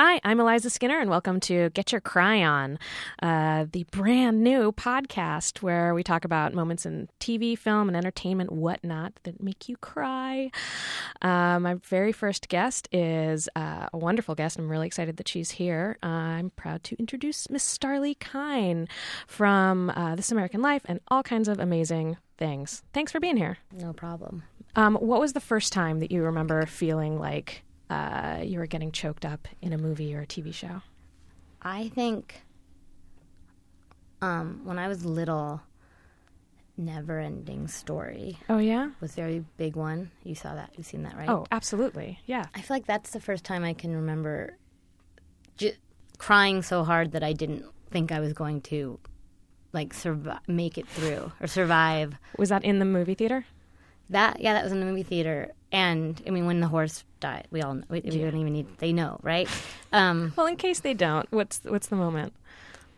Hi, I'm Eliza Skinner, and welcome to Get Your Cry On, uh, the brand new podcast where we talk about moments in TV, film, and entertainment, whatnot, that make you cry. Uh, my very first guest is uh, a wonderful guest. I'm really excited that she's here. Uh, I'm proud to introduce Miss Starlee Kine from uh, This American Life and all kinds of amazing things. Thanks for being here. No problem. Um, what was the first time that you remember feeling like uh, you were getting choked up in a movie or a TV show? I think um, when I was little, Never Ending Story Oh yeah. was a very big one. You saw that. You've seen that, right? Oh, absolutely. Yeah. I feel like that's the first time I can remember j- crying so hard that I didn't think I was going to like survive, make it through or survive. Was that in the movie theater? That yeah, that was in the movie theater. And I mean, when the horse died, we all we, we don't even need they know, right? Um, Well, in case they don't, what's what's the moment?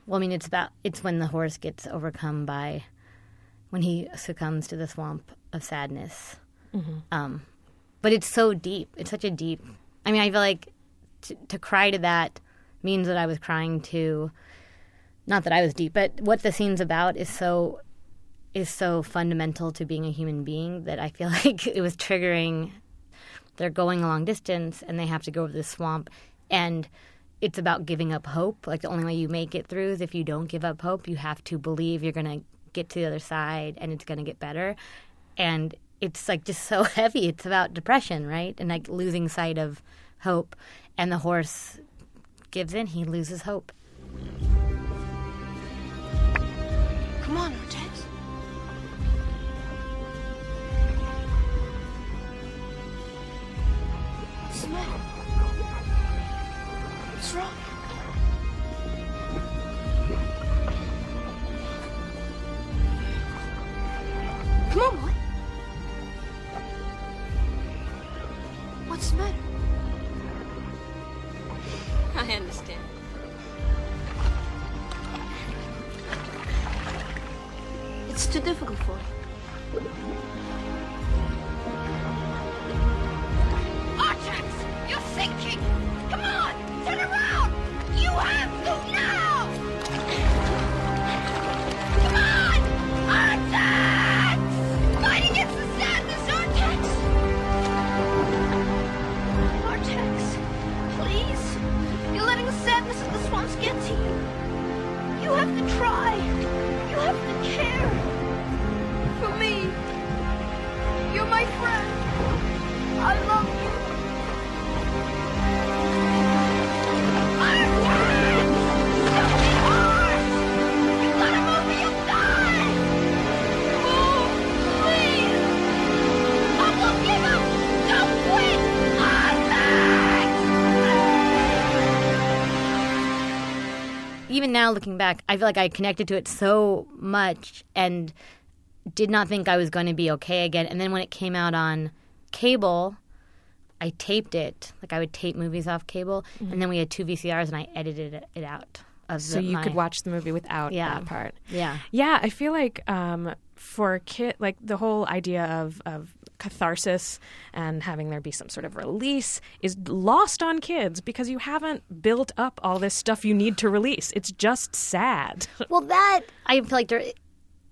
Well, I mean, it's about it's when the horse gets overcome by when he succumbs to the swamp of sadness. Um, but it's so deep. It's such a deep. I mean, I feel like to, to cry to that means that I was crying to. Not that I was deep, but what the scene's about is so is so fundamental to being a human being that I feel like it was triggering. They're going a long distance and they have to go over the swamp, and it's about giving up hope. Like the only way you make it through is if you don't give up hope. You have to believe you're going to get to the other side and it's going to get better. And it's like just so heavy. It's about depression, right? And like losing sight of hope. And the horse gives in. He loses hope. Come on, What's the matter? What's wrong? Come on, boy. What's the matter? I understand. It's too difficult for you. You're! Come on, turn around! You have now looking back, I feel like I connected to it so much and did not think I was going to be okay again. And then when it came out on cable, I taped it. Like I would tape movies off cable, and then we had two VCRs, and I edited it, out. Of So the, you my- could watch the movie without Yeah. that part. Yeah. Yeah, I feel like um, for kid, like the whole idea of, of catharsis and having there be some sort of release is lost on kids because you haven't built up all this stuff you need to release. It's just sad. Well, that I feel like there,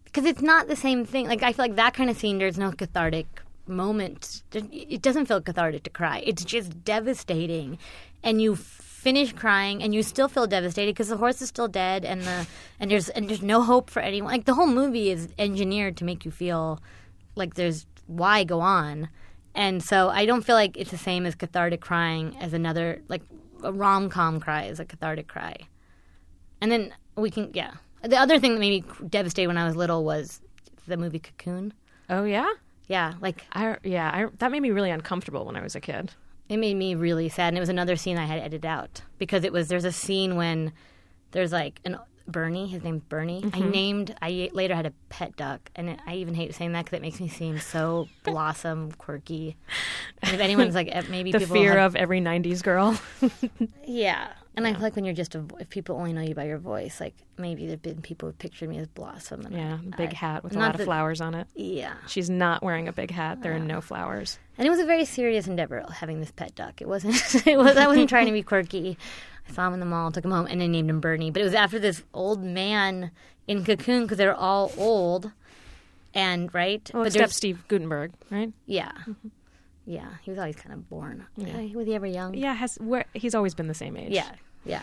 because it's not the same thing. Like I feel like that kind of scene, there's no cathartic moment. It doesn't feel cathartic to cry. It's just devastating, and you finish crying, and you still feel devastated because the horse is still dead, and the and there's and there's no hope for anyone. Like the whole movie is engineered to make you feel like there's why go on. And so I don't feel like it's the same as cathartic crying as another like a rom com cry is a cathartic cry. And then we can, yeah. The other thing that made me devastated when I was little was the movie Cocoon. Oh yeah, Yeah, like I yeah I, that made me really uncomfortable when I was a kid. it made me really sad. And it was another scene I had edited out because it was there's a scene when there's like an Bernie, his name's Bernie. I mm-hmm. named, I later had a pet duck, and it, I even hate saying that because it makes me seem so blossom quirky. And if anyone's like, maybe The fear have- of every '90s girl. Yeah. And I feel like when you're just a, if people only know you by your voice, like maybe there've been people who pictured me as Blossom. And Yeah, I- big I- hat with a lot of flowers on it. Yeah, She's not wearing a big hat. There are no flowers. and it was a very serious endeavor having this pet duck. It wasn't. It was. I wasn't trying to be quirky. I saw him in the mall, took him home, and I named him Bernie. But it was after this old man in Cocoon because they're all old, and right. Well, but except there's- Steve Guttenberg, right? yeah, yeah. He was always kind of born. Uh, was he ever young? Yeah, has where he's always been the same age. Yeah, yeah.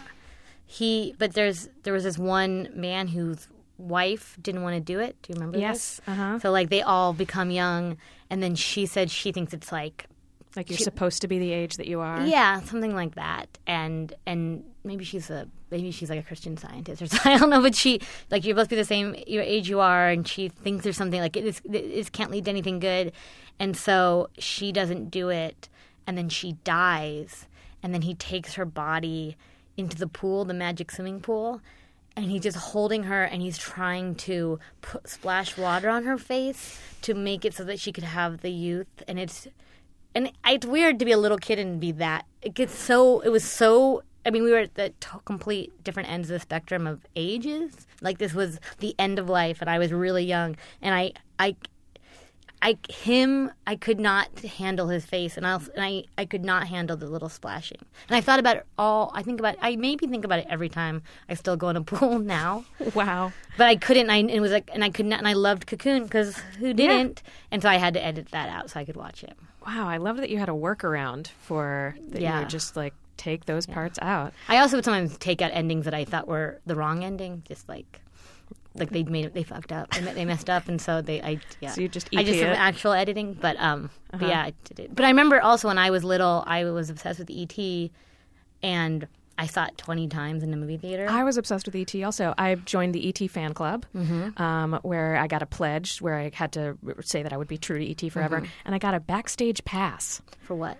He, but there's there was this one man whose wife didn't want to do it. Do you remember? Yes. this? Uh huh. So like they all become young, and then she said she thinks it's like Like you're supposed to be the age that you are. yeah, something like that. And and maybe she's a maybe she's like a Christian scientist or something. I don't know, but she like you're supposed to be the same your age you are, and she thinks there's something like it is it can't lead to anything good, and so she doesn't do it, and then she dies, and then he takes her body into the pool, the magic swimming pool. And he's just holding her, and he's trying to put, splash water on her face to make it so that she could have the youth. And it's and it's weird to be a little kid and be that. It gets so. It was so. I mean, we were at the t- complete different ends of the spectrum of ages. Like this was the end of life, and I was really young, and I, I, I, him, I could not handle his face, and I, and I, I could not handle the little splashing. And I thought about it all. I think about. I maybe think about it every time I still go in a pool now. Wow. But I couldn't. I it was like, and I could not. And I loved Cocoon because who didn't? And so I had to edit that out so I could watch it. Wow. I love that you had a workaround for that. You Yeah. would just like take those parts out. I also would sometimes take out endings that I thought were the wrong ending, just like like they made it, they fucked up, they, they messed up, and so they I yeah. So you just I just some actual editing, but um, but yeah, I did it. But I remember also when I was little, I was obsessed with ET, and I saw it twenty times in the movie theater. I was obsessed with ET also. I joined the ET fan club Mm-hmm. um, where I got a pledge where I had to say that I would be true to ET forever. Mm-hmm. And I got a backstage pass. for what?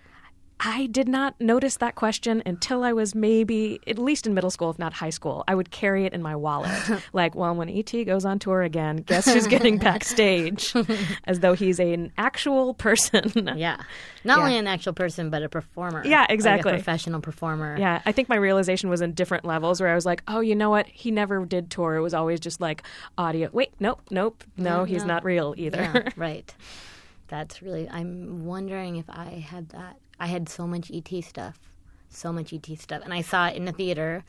I did not notice that question until I was maybe at least in middle school, if not high school. I would carry it in my wallet. like, well, when ET goes on tour again, guess who's getting backstage? As though he's an actual person. Yeah, not Yeah. only an actual person, but a performer. Yeah, Like a exactly. professional performer. Yeah, I think my realization was in different levels where I was like, oh, you know what? He never did tour. It was always just like audio. Wait, nope, nope. No, he's not real either. Yeah, right. That's really. I'm wondering if I had that. I had so much ET stuff, so much ET stuff, and I saw it in the theater.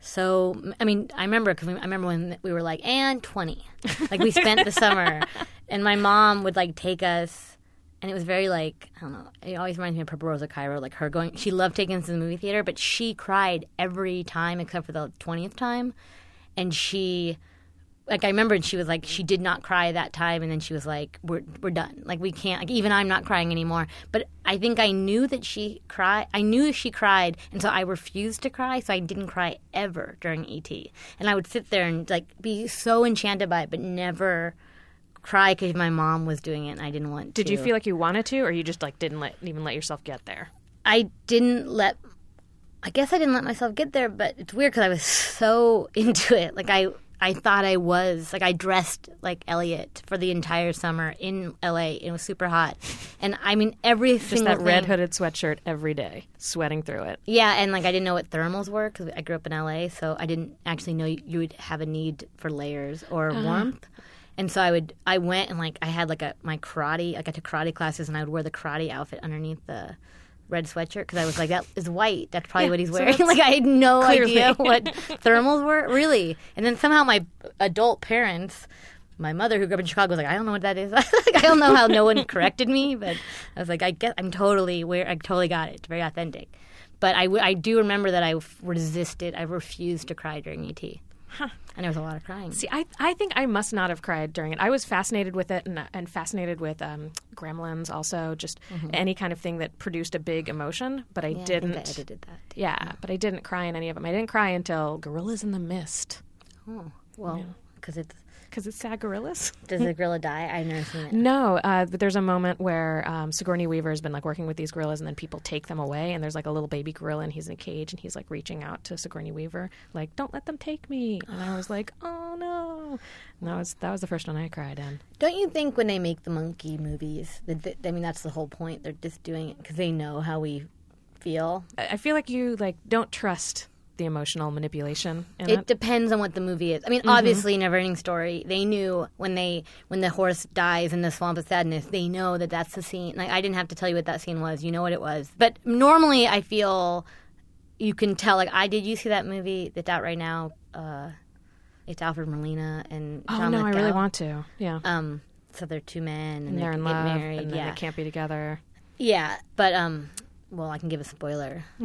So I mean, I remember because I remember when we were like, and twenty, like we spent the summer, and my mom would like take us, and it was very like I don't know. It always reminds me of Purple Rose of Cairo, like her going. She loved taking us to the movie theater, but she cried every time except for the twentieth time, and she like I remember, and she was like she did not cry that time and then she was like we're we're done like we can't like even I'm not crying anymore but I think I knew that she cried I knew she cried and so I refused to cry so I didn't cry ever during ET and I would sit there and like be so enchanted by it but never cry because my mom was doing it and I didn't want to Did to you feel like you wanted to, or you just like didn't let even let yourself get there? I didn't let. I guess I didn't let myself get there, but it's weird because I was so into it. Like I, I thought I was. Like I dressed like Elliot for the entire summer in L.A. It was super hot, and I mean every Just that red hooded sweatshirt every day, sweating through it. Yeah, and like I didn't know what thermals were because I grew up in LA, so I didn't actually know you, you would have a need for layers or uh-huh. warmth. And so I would, I went and like I had like a my karate. I got to karate classes, and I would wear the karate outfit underneath the red sweatshirt because I was like, that is white. That's probably Yeah, what he's wearing. that's- like I had no Clearly. idea what thermals were really. And then somehow my adult parents. My mother, who grew up in Chicago, was like, "I don't know what that is. like, I don't know how no one corrected me, but I was like, I guess I'm totally where I totally got it. It's very authentic." But I, w- I do remember that I resisted. I refused to cry during ET. And there was a lot of crying. See, I, I think I must not have cried during it. I was fascinated with it and, and fascinated with um, Gremlins also, just any kind of thing that produced a big emotion, but I Yeah, didn't. I edited that. too. Yeah, but I didn't cry in any of them. I didn't cry until Gorillas in the Mist. Oh, well, because it's Because it's sad gorillas. does the gorilla die? I've never seen it. No, uh, but there's a moment where um, Sigourney Weaver has been like working with these gorillas, and then people take them away, and there's like a little baby gorilla, and he's in a cage, and he's like reaching out to Sigourney Weaver, like, "Don't let them take me." And I was like, "Oh no!" And that was that was the first one I cried in. Don't you think when they make the monkey movies, that, that- I mean, that's the whole point. They're just doing it because they know how we feel. I I feel like you like don't trust the emotional manipulation in it. It depends on what the movie is. I mean, Mm-hmm. obviously, in Neverending Story, they knew when they when the horse dies in the swamp of sadness, they know that that's the scene. Like I didn't have to tell you what that scene was; you know what it was. But normally, I feel you can tell. Like I did. You see that movie that's out right now? Uh, it's Alfred Molina and oh John no, I really want to. Yeah, Um, so they're two men and, and they they're in love, married. and yeah, they can't be together. yeah. But um, well, I can give a spoiler.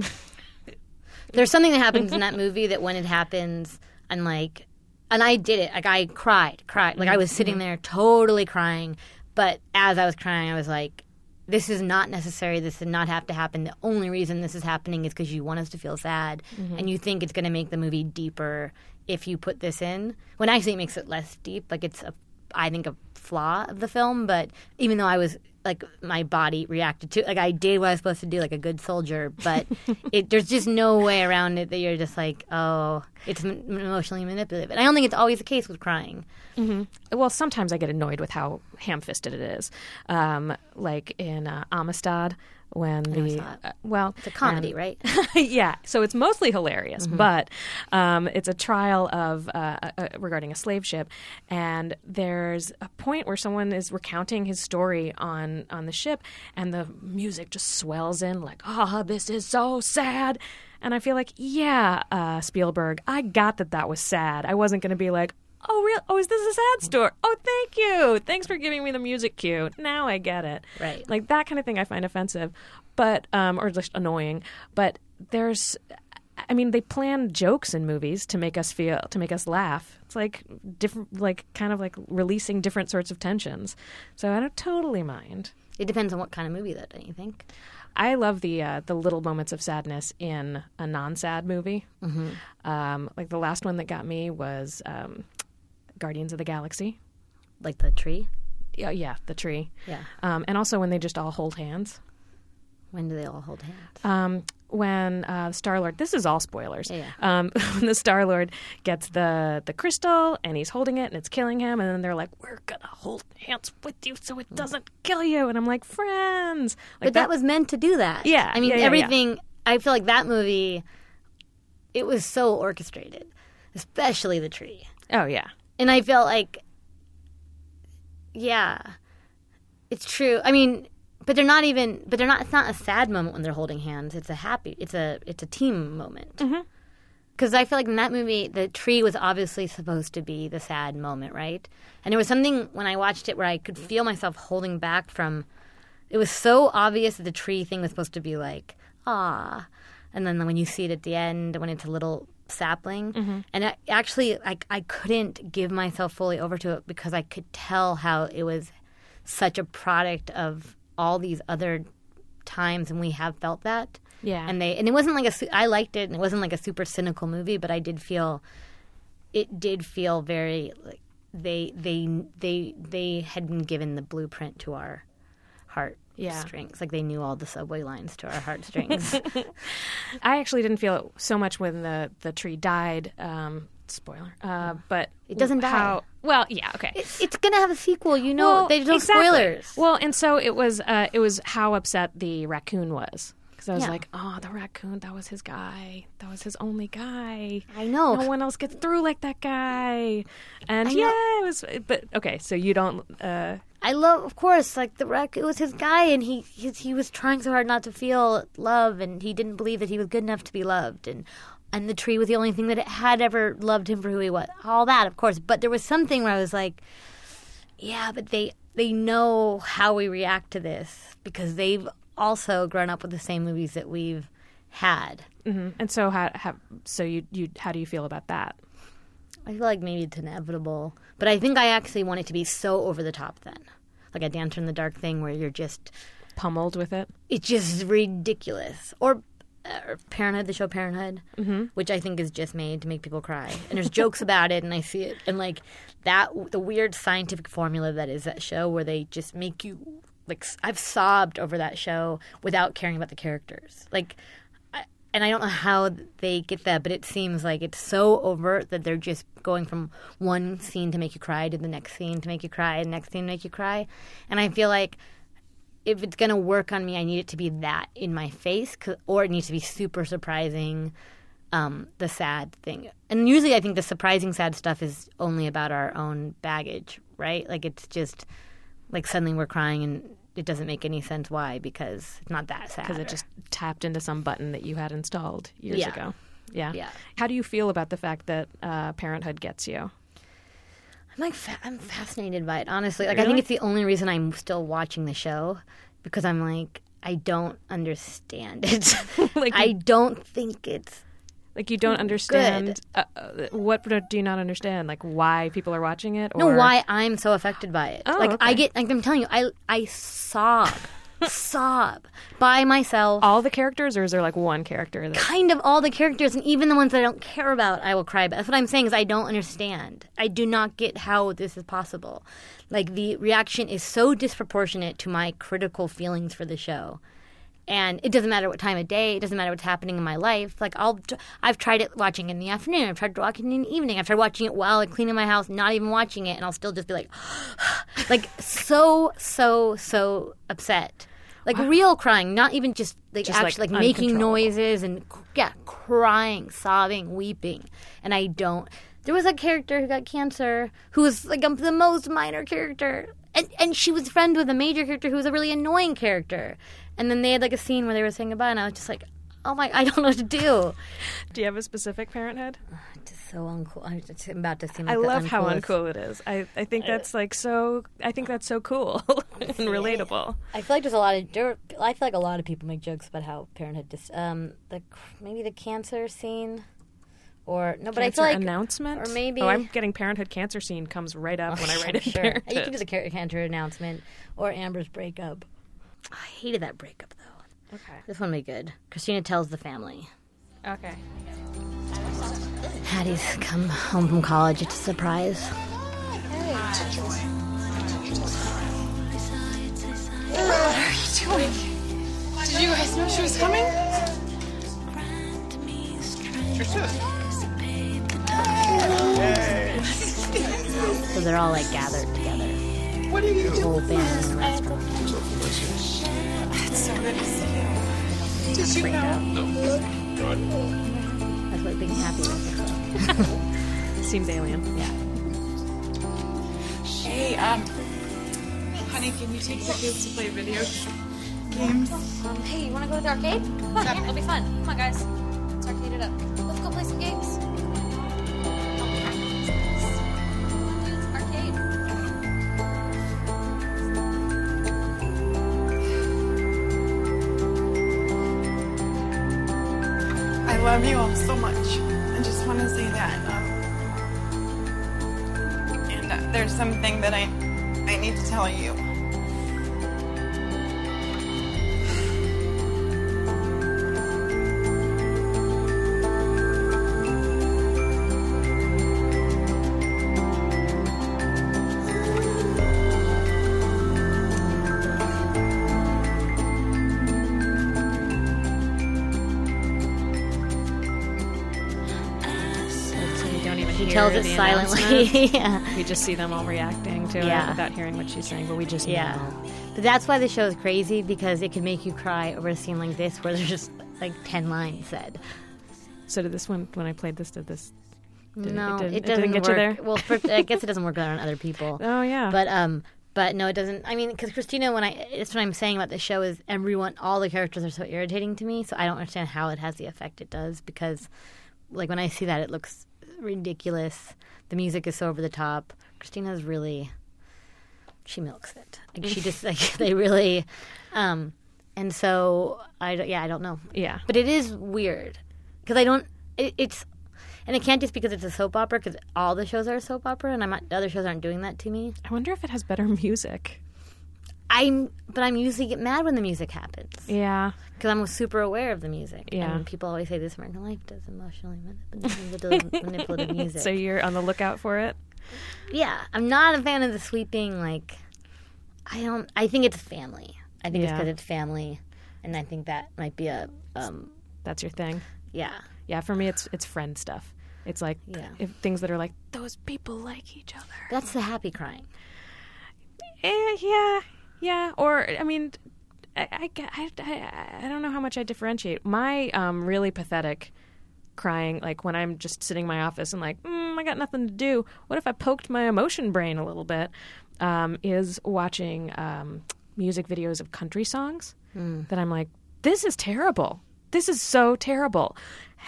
There's something that happens in that movie that when it happens, and like, and I did it. Like I cried, cried. Like I was sitting mm-hmm. there totally crying. But as I was crying, I was like, "This is not necessary. This did not have to happen. The only reason this is happening is because you want us to feel sad, mm-hmm. and you think it's going to make the movie deeper if you put this in. When actually it makes it less deep. Like it's a, I think a flaw of the film. But even though I was like my body reacted to like I did what I was supposed to do like a good soldier but it there's just no way around it that you're just like oh it's m- emotionally manipulative. And I don't think it's always the case with crying. Well, sometimes I get annoyed with how ham-fisted it is. Um, like in uh, Amistad, when the uh, well, it's a comedy and- right yeah, so it's mostly hilarious, Mm-hmm. but um, it's a trial of uh, uh, regarding a slave ship, and there's a point where someone is recounting his story on on the ship, and the music just swells in like, "Ah, this is so sad," and I feel like, yeah, uh, Spielberg, I got that that was sad. I wasn't going to be like. Oh, real? Oh, is this a sad story? Oh, thank you. Thanks for giving me the music cue. Now I get it. Right. Like that kind of thing I find offensive, but um, or just annoying. But there's, I mean, they plan jokes in movies to make us feel, to make us laugh. It's like different, like kind of like releasing different sorts of tensions. So I don't totally mind. it depends on what kind of movie that don't you think I love the uh, the little moments of sadness in a non-sad movie. Mm-hmm. Um, like the last one that got me was um, Guardians of the Galaxy. like the tree Yeah, yeah, the tree. yeah Um, and also when they just all hold hands. when do they all hold hands um, when uh, Star Lord, this is all spoilers. Yeah, Um, when the Star Lord gets the the crystal and he's holding it and it's killing him, and then they're like, "We're gonna hold hands with you so it doesn't kill you," and I'm like, "Friends." Like but that, was meant to do that Yeah, I mean yeah, yeah. everything I feel like that movie it was so orchestrated especially the tree oh yeah, and I felt like, yeah, it's true. I mean, but they're not even. But they're not. It's not a sad moment when they're holding hands. It's a happy. It's a. It's a team moment. Because I feel like in that movie, the tree was obviously supposed to be the sad moment, right? And there was something when I watched it where I could feel myself holding back from. It was so obvious that the tree thing was supposed to be like, ah, and then when you see it at the end, when it's a little sapling, mm-hmm. and I, actually, I, I couldn't give myself fully over to it because I could tell how it was such a product of all these other times, and we have felt that. Yeah. and they and it wasn't like a I liked it, and it wasn't like a super cynical movie, but I did feel it did feel very like they they they they had been given the blueprint to our heart Yeah. strings like they knew all the subway lines to our heartstrings I actually didn't feel it so much when the the tree died. Um, spoiler, uh, but It doesn't die. How, well, yeah, okay. It- it's gonna have a sequel you know Well, don't exactly. spoilers Well, and so it was. Uh, it was how upset the raccoon was because I was Yeah. like, "Oh, the raccoon. That was his guy. That was his only guy. I know. No one else gets through like that guy." And yeah, it was. But okay, so you don't. Uh, I love, of course, like the wreck. It was his guy, and he, he he was trying so hard not to feel love, and he didn't believe that he was good enough to be loved, and and the tree was the only thing that had ever loved him for who he was. All that, of course, but there was something where I was like, yeah, but they they know how we react to this because they've also grown up with the same movies that we've had. mhm. And so how, how so you you how do you feel about that? I feel like maybe it's inevitable, but I think I actually want it to be so over the top then, like a Dancer in the Dark thing where you're just Pummeled with it? it's just ridiculous. Or, uh, or Parenthood, the show Parenthood, which I think is just made to make people cry. And there's jokes about it, and I see it, and like that, the weird scientific formula that is that show, where they just make you like. I've sobbed over that show without caring about the characters, like. And I don't know how they get that, but it seems like it's so overt that they're just going from one scene to make you cry to the next scene to make you cry, and next scene to make you cry. And I feel like if it's going to work on me, I need it to be that in my face, or it needs to be super surprising. um, the sad thing. And usually, I think the surprising sad stuff is only about our own baggage, right? Like it's just like suddenly we're crying and it doesn't make any sense why because it's not that sad. because it just tapped into some button that you had installed years Yeah. ago. Yeah. Yeah. How do you feel about the fact that uh, Parenthood gets you? I'm like fa- I'm fascinated by it. Honestly, like I think it's the only reason I'm still watching the show because I'm like I don't understand it. Like I don't think it's Like you don't understand uh, uh, what do you not understand? Like why people are watching it? Or no why I'm so affected by it. Oh, like I get like I'm telling you, I I sob, sob by myself. all the characters, or is there like one character that? kind of all the characters and even the ones that I don't care about, I will cry. But that's what I'm saying is I don't understand. I do not get how this is possible. Like the reaction is so disproportionate to my critical feelings for the show. And it doesn't matter what time of day. It doesn't matter what's happening in my life. Like I'll, I've tried it watching in the afternoon. I've tried watching it in the evening. I've tried watching it while I'm cleaning my house, not even watching it, and I'll still just be like, like so, so, so upset. Like real crying, not even just like Just, actually like, making noises and yeah, crying, sobbing, weeping, and I don't. There was a character who got cancer who was like the most minor character, and and she was friends with a major character who was a really annoying character, and then they had like a scene where they were saying goodbye, and I was just like, oh my, I don't know what to do. Do you have a specific Parenthood? It's just so uncool. I'm just about to seem. I Like the love how uncool it is. I, I think that's like so. I think that's so cool and relatable. I feel like there's a lot of. There, I feel like a lot of people make jokes about how Parenthood just um the maybe the cancer scene, or no, but I feel like announcement, or maybe- oh, I'm getting Parenthood cancer scene comes right up when I write it. sure. You can do the cancer announcement or Amber's breakup. I hated that breakup though. Okay. This one will be good. Kristina tells the family. Okay. Haddie's come home from college. It's a surprise. What are you doing? Did you guys know she was coming? So they're all like gathered together. What are you The doing? whole family in a restaurant. It's good to see you. Did you know? That's what being happy is. Seems alien. Yeah. Hey, um, honey, can you take the kids to play video games? Um, hey, you want to go to the arcade? Come on, it'll be fun. Come on, guys. Let's arcade it up. Let's go play some games. Need you. We don't even He hear tells it silently. yeah. We just see them all reacting to Yeah. it without hearing what she's saying, but we just Yeah. know. But that's why the show is crazy because it can make you cry over a scene like this where there's just like 10 lines said. So did this one when I played this? Did this? Did no, it, didn't, it it doesn't didn't get work. you there. Well, for, I guess it doesn't work on other people. Oh yeah. But um, but no, it doesn't. I mean, because Kristina, when I it's what I'm saying about the show is everyone, all the characters are so irritating to me. So I don't understand how it has the effect it does because, like when I see that, it looks ridiculous. The music is so over the top. Kristina's really, she milks it. Like she just like they really, um, and so I don't- yeah I don't know. yeah. But it is weird because I don't. It, it's and it can't just because it's a soap opera because all the shows are a soap opera and I'm not, other shows aren't doing that to me. I wonder if it has better music. I'm but I'm usually get mad when the music happens Yeah. because I'm super aware of the music. Yeah. And people always say this American Life does emotionally manipulative, manipulative music. So you're on the lookout for it. yeah, I'm not a fan of the sweeping like. I don't. I think it's family. I think it's because it's family, and I think that might be a um That's your thing. yeah. Yeah. For me, it's it's friend stuff. It's like Yeah. if things that are like those people like each other. That's the happy crying. Eh, yeah, yeah. Or I mean, I, I, I, I, don't know how much I differentiate. My um, really pathetic crying like when I'm just sitting in my office and like mm, I got nothing to do. What if I poked my emotion brain a little bit? Um, is watching um, music videos of country songs that I'm like, this is terrible. This is so terrible.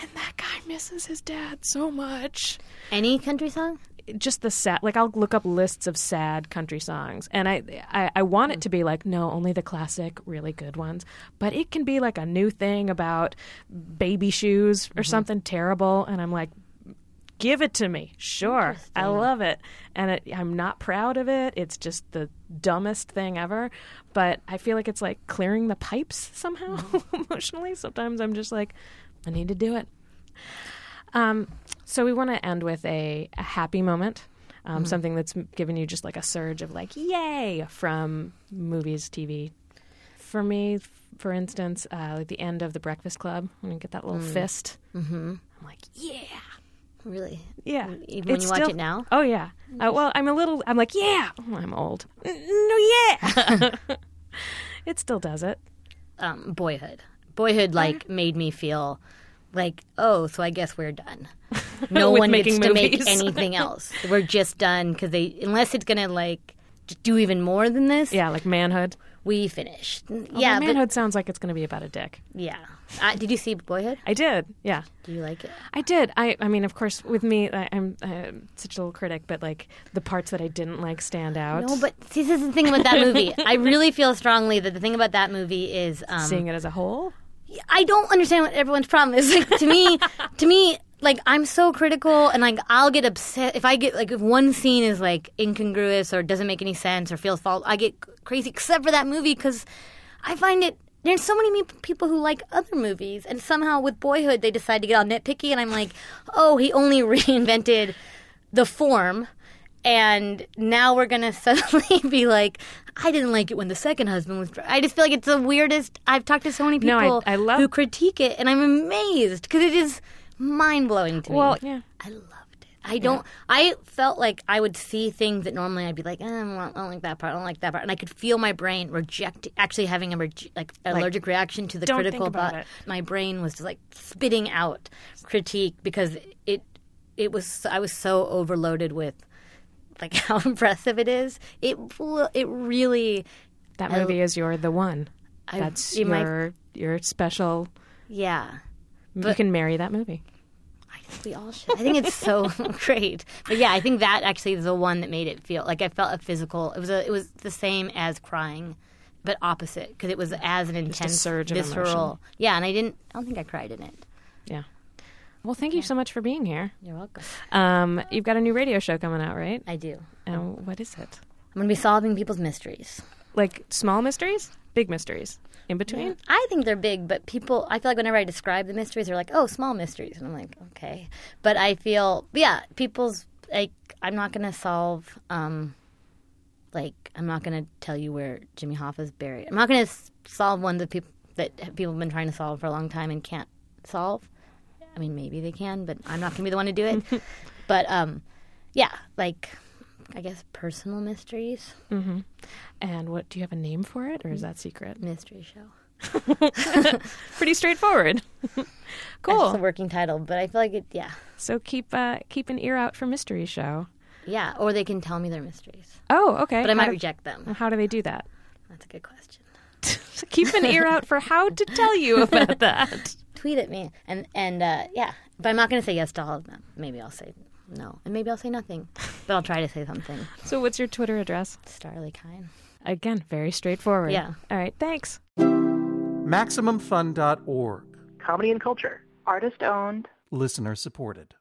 And that guy misses his dad so much Any country song? Just the sad like i'll look up lists of sad country songs and i i, I want it to be like no only the classic really good ones. But it can be like a new thing about baby shoes or mm-hmm. something terrible and i'm like give it to me. Sure. I love it. And it, i'm not proud of it. It's just the dumbest thing ever. But i feel like it's like clearing the pipes somehow mm-hmm. emotionally. Sometimes i'm just like i need to do it um, so we want to end with a, a happy moment, um, something that's given you just like a surge of like yay from movies, TV. For me, for instance, uh, like the end of The Breakfast Club when you get that little fist. Mm-hmm. I'm like, yeah, Really? yeah. Even when It's you watch still- it now? Oh yeah. Uh, well, I'm a little. I'm like, yeah. Oh, I'm old. No, yeah. it still does it. Um, Boyhood. Boyhood like made me feel like, oh, so I guess we're done. No one gets to make anything else. We're just done because they unless it's gonna like do even more than this. Yeah, like manhood. we finished. Although yeah, manhood sounds like it's going to be about a dick. yeah. Uh, did you see Boyhood? I did. Yeah. Do you like it? I did. I, I mean, of course, with me, I, I'm uh, such a little critic, but like the parts that I didn't like stand out. No, but see, this is the thing about that movie. I really feel strongly that the thing about that movie is um, seeing it as a whole. I don't understand what everyone's problem is. Like to me, to me, like I'm so critical, and like I'll get upset if I get like if one scene is like incongruous or doesn't make any sense or feels false. I get crazy, except for that movie because I find it. There's so many people who like other movies, and somehow with Boyhood they decide to get all nitpicky, and I'm like, oh, he only reinvented the form. And now we're gonna suddenly be like, I didn't like it when the second husband was. I just feel like it's the weirdest. I've talked to so many people No, I- I love- who critique it, and I'm amazed because it is mind blowing to me. Well, yeah. I loved it. I don't. I felt like I would see things that normally I'd be like, eh, I, don't, I don't like that part. I don't like that part, and I could feel my brain reject, actually having a reg- like allergic reaction to the don't critical. about thought. it. My brain was just like spitting out critique because it it was. I was so overloaded with like how impressive it is. It it really That movie is your the one. I- That's in my- your your special. yeah. you can marry that movie. I think we all should. I think it's so great. But yeah, I think that actually is the one that made it feel like I felt a physical. It was a, it was the same as crying, but opposite because it was as an intense, surge of visceral. emotion. Yeah, and I didn't. I don't think I cried in it. Yeah. Well, thank you so much for being here. You're welcome. Um, you've got a new radio show coming out, right? I do. And what is it? I'm going to be solving people's mysteries. Like small mysteries, big mysteries, in between. I think they're big, but people, I feel like whenever I describe the mysteries, they're like, oh, small mysteries. And I'm like, okay. But I feel, yeah, people's, like, I'm not going to solve, um, like, I'm not going to tell you where Jimmy Hoffa's buried. I'm not going to solve ones that people, that people have been trying to solve for a long time and can't solve. I mean, maybe they can, but I'm not going to be the one to do it. but, um, yeah, like, I guess personal mysteries, And what do you have a name for it, or is that secret? mystery show. Pretty straightforward. That's cool. the working title, but I feel like it, yeah. So keep uh, keep an ear out for mystery show. Yeah, or they can tell me their mysteries. Oh, okay. But I How might do- reject them. How do they do that? That's a good question. Keep an ear out for how to tell you about that. Tweet at me. And and uh, yeah, but I'm not going to say yes to all of them. Maybe I'll say no, and maybe I'll say nothing. But I'll try to say something. So what's your Twitter address? Starlee Kine. Again, very straightforward. Yeah. All right. Thanks. MaximumFun.org. Comedy and culture. Artist owned. Listener supported.